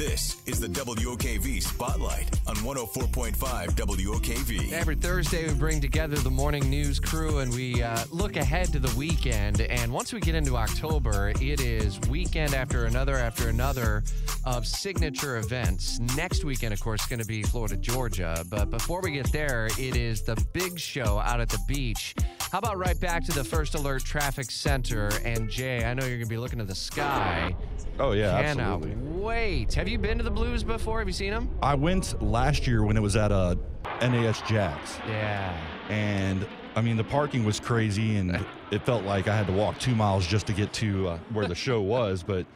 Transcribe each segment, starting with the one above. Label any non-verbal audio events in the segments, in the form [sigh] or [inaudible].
This is the WOKV Spotlight on 104.5 WOKV. Every Thursday, we bring together the morning news crew and we uh, look ahead to the weekend. And once we get into October, it is weekend after another after another of signature events. Next weekend, of course, is going to be Florida, Georgia. But before we get there, it is the big show out at the beach. How about right back to the First Alert Traffic Center? And Jay, I know you're going to be looking to the sky. Oh yeah, Cannot absolutely. wait. Have you been to the Blues before? Have you seen them? I went last year when it was at uh, NAS Jax, Yeah. and I mean the parking was crazy, and [laughs] it felt like I had to walk two miles just to get to uh, where the show was. But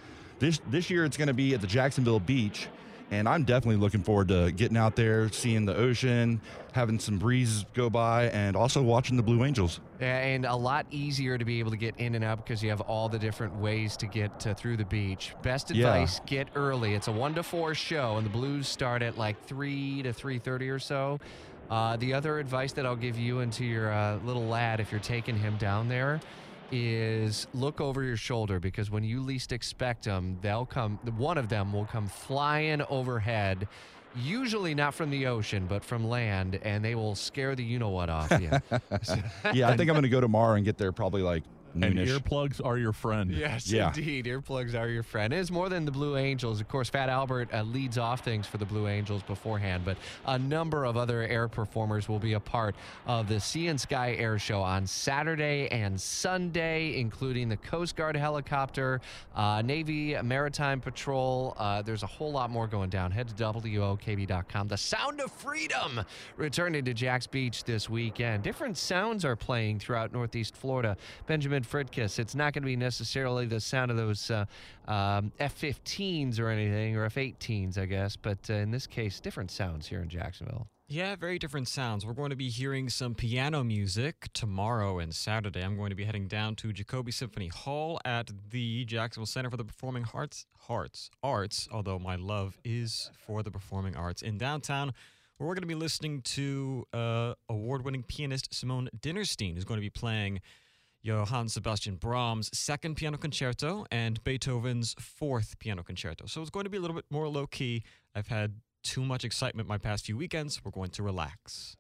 this this year it's going to be at the Jacksonville Beach, and I'm definitely looking forward to getting out there, seeing the ocean, having some breeze go by, and also watching the Blue Angels. Yeah, And a lot easier to be able to get in and out because you have all the different ways to get uh, through the beach. Best Yeah. advice: get early. It's a one to four show, and the Blues start at like three to three thirty or so. Uh, the other advice that I'll give you and to your uh, little lad, if you're taking him down there, is look over your shoulder because when you least expect them, they'll come. One of them will come flying overhead. Usually not from the ocean, but from land, and they will scare the you know what off you. [laughs] Yeah, I think I'm going to go tomorrow and get there probably like And noonish. earplugs are your friend. Yes, Yeah. indeed. Earplugs are your friend. It is more than the Blue Angels. Of course, Fat Albert uh, leads off things for the Blue Angels beforehand, but a number of other air performers will be a part of the Sea and Sky Air Show on Saturday and Sunday, including the Coast Guard helicopter, uh, Navy Maritime Patrol. Uh, there's a whole lot more going down. Head to WOKV.com. The Sound of Freedom returning to Jax Beach this weekend. Different sounds are playing throughout Northeast Florida. Benjamin Fritkiss. It's not going to be necessarily the sound of those uh, um, F-15s or anything, or F-18s, I guess, but uh, in this case, different sounds here in Jacksonville. Yeah, very different sounds. We're going to be hearing some piano music tomorrow and Saturday. I'm going to be heading down to Jacoby Symphony Hall at the Jacksonville Center for the Performing Arts, Arts, Arts. Although my love is for the performing arts in downtown. Where we're going to be listening to uh, award-winning pianist Simone Dinnerstein, who's going to be playing Johann Sebastian Brahms' second piano concerto and Beethoven's fourth piano concerto. So it's going to be a little bit more low key. I've had too much excitement my past few weekends. We're going to relax.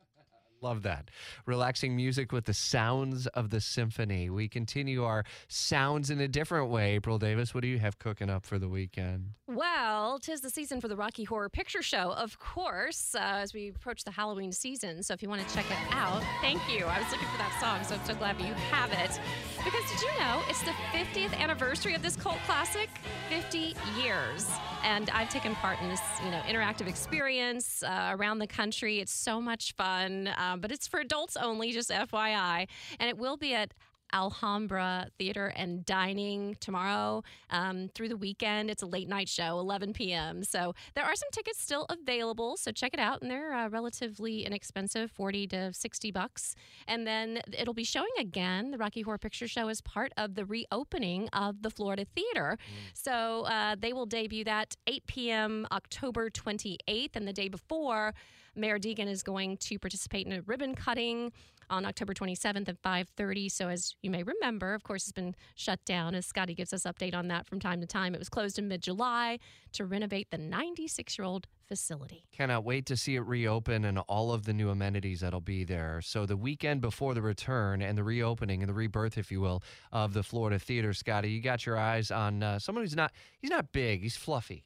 Love that. Relaxing music with the sounds of the symphony. We continue our sounds in a different way. April Davis, what do you have cooking up for the weekend? Well, tis the season for the Rocky Horror Picture Show, of course, uh, as we approach the Halloween season. So if you want to check it out, thank you. I was looking for that song, so I'm so glad you have it. Because did you know it's the 50th anniversary of this cult classic? 50 years. And I've taken part in this, you know, interactive experience uh, around the country. It's so much fun, but it's for adults only, just FYI. And it will be at Alhambra Theater and Dining tomorrow um, through the weekend. It's a late night show, 11 p.m. So there are some tickets still available. So check it out, and they're uh, relatively inexpensive, 40 to 60 bucks. And then it'll be showing again. The Rocky Horror Picture Show is part of the reopening of the Florida Theater. So uh, they will debut that 8 p.m. October 28th, and the day before. Mayor Deegan is going to participate in a ribbon cutting on October 27th at 5:30. So as you may remember, of course, it's been shut down. As Scotty gives us update on that from time to time, it was closed in mid-July to renovate the 96-year-old facility. Cannot wait to see it reopen and all of the new amenities that'll be there. So, the weekend before the return and the reopening and the rebirth, if you will, of the Florida Theater, Scotty, you got your eyes on uh, someone who's not, he's not big, he's fluffy.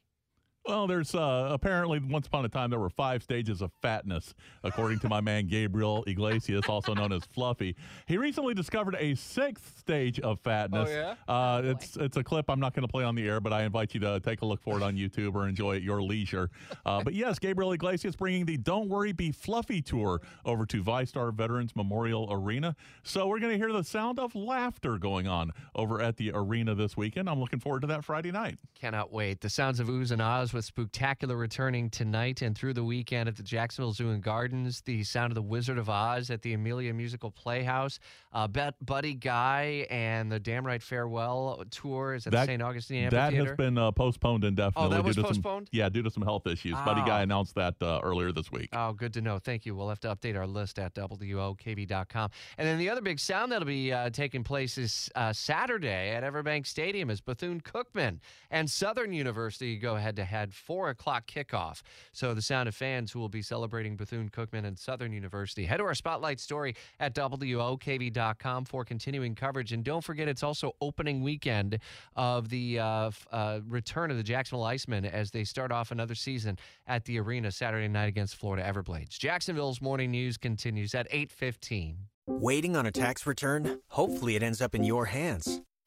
Well, there's uh, apparently once upon a time there were five stages of fatness, according to my man Gabriel Iglesias, also known as Fluffy. He recently discovered a sixth stage of fatness. Oh, yeah? Uh, it's it's a clip I'm not going to play on the air, but I invite you to take a look for it on YouTube or enjoy it at your leisure. Uh, but yes, Gabriel Iglesias bringing the "Don't Worry, Be Fluffy" tour over to VyStar Veterans Memorial Arena. So we're going to hear the sound of laughter going on over at the arena this weekend. I'm looking forward to that Friday night. Cannot wait. The sounds of oohs and ahs with Spooktacular returning tonight and through the weekend at the Jacksonville Zoo and Gardens, the Sound of the Wizard of Oz at the Amelia Musical Playhouse, uh, Bet Buddy Guy and the Damn Right Farewell tour is at That- the St. Augustine Amphitheater. That has been uh, postponed indefinitely. Oh, that was to some- postponed? yeah, due to some health issues. Buddy Guy Oh. announced that uh, earlier this week. Oh, good to know. Thank you. We'll have to update our list at WOKV.com. And then the other big sound that'll be uh, taking place is uh, Saturday at Everbank Stadium is Bethune Cookman and Southern University go head to head, 4 o'clock kickoff. So the sound of fans who will be celebrating Bethune Cookman and Southern University. Head to our spotlight story at WOKV.com for continuing coverage. And don't forget, it's also opening weekend of the uh, uh, return of the Jacksonville Icemen as they start off another season at the arena Saturday night against Florida Everblades. Jacksonville's morning news continues at 8:15. Waiting on a tax return? Hopefully, it ends up in your hands.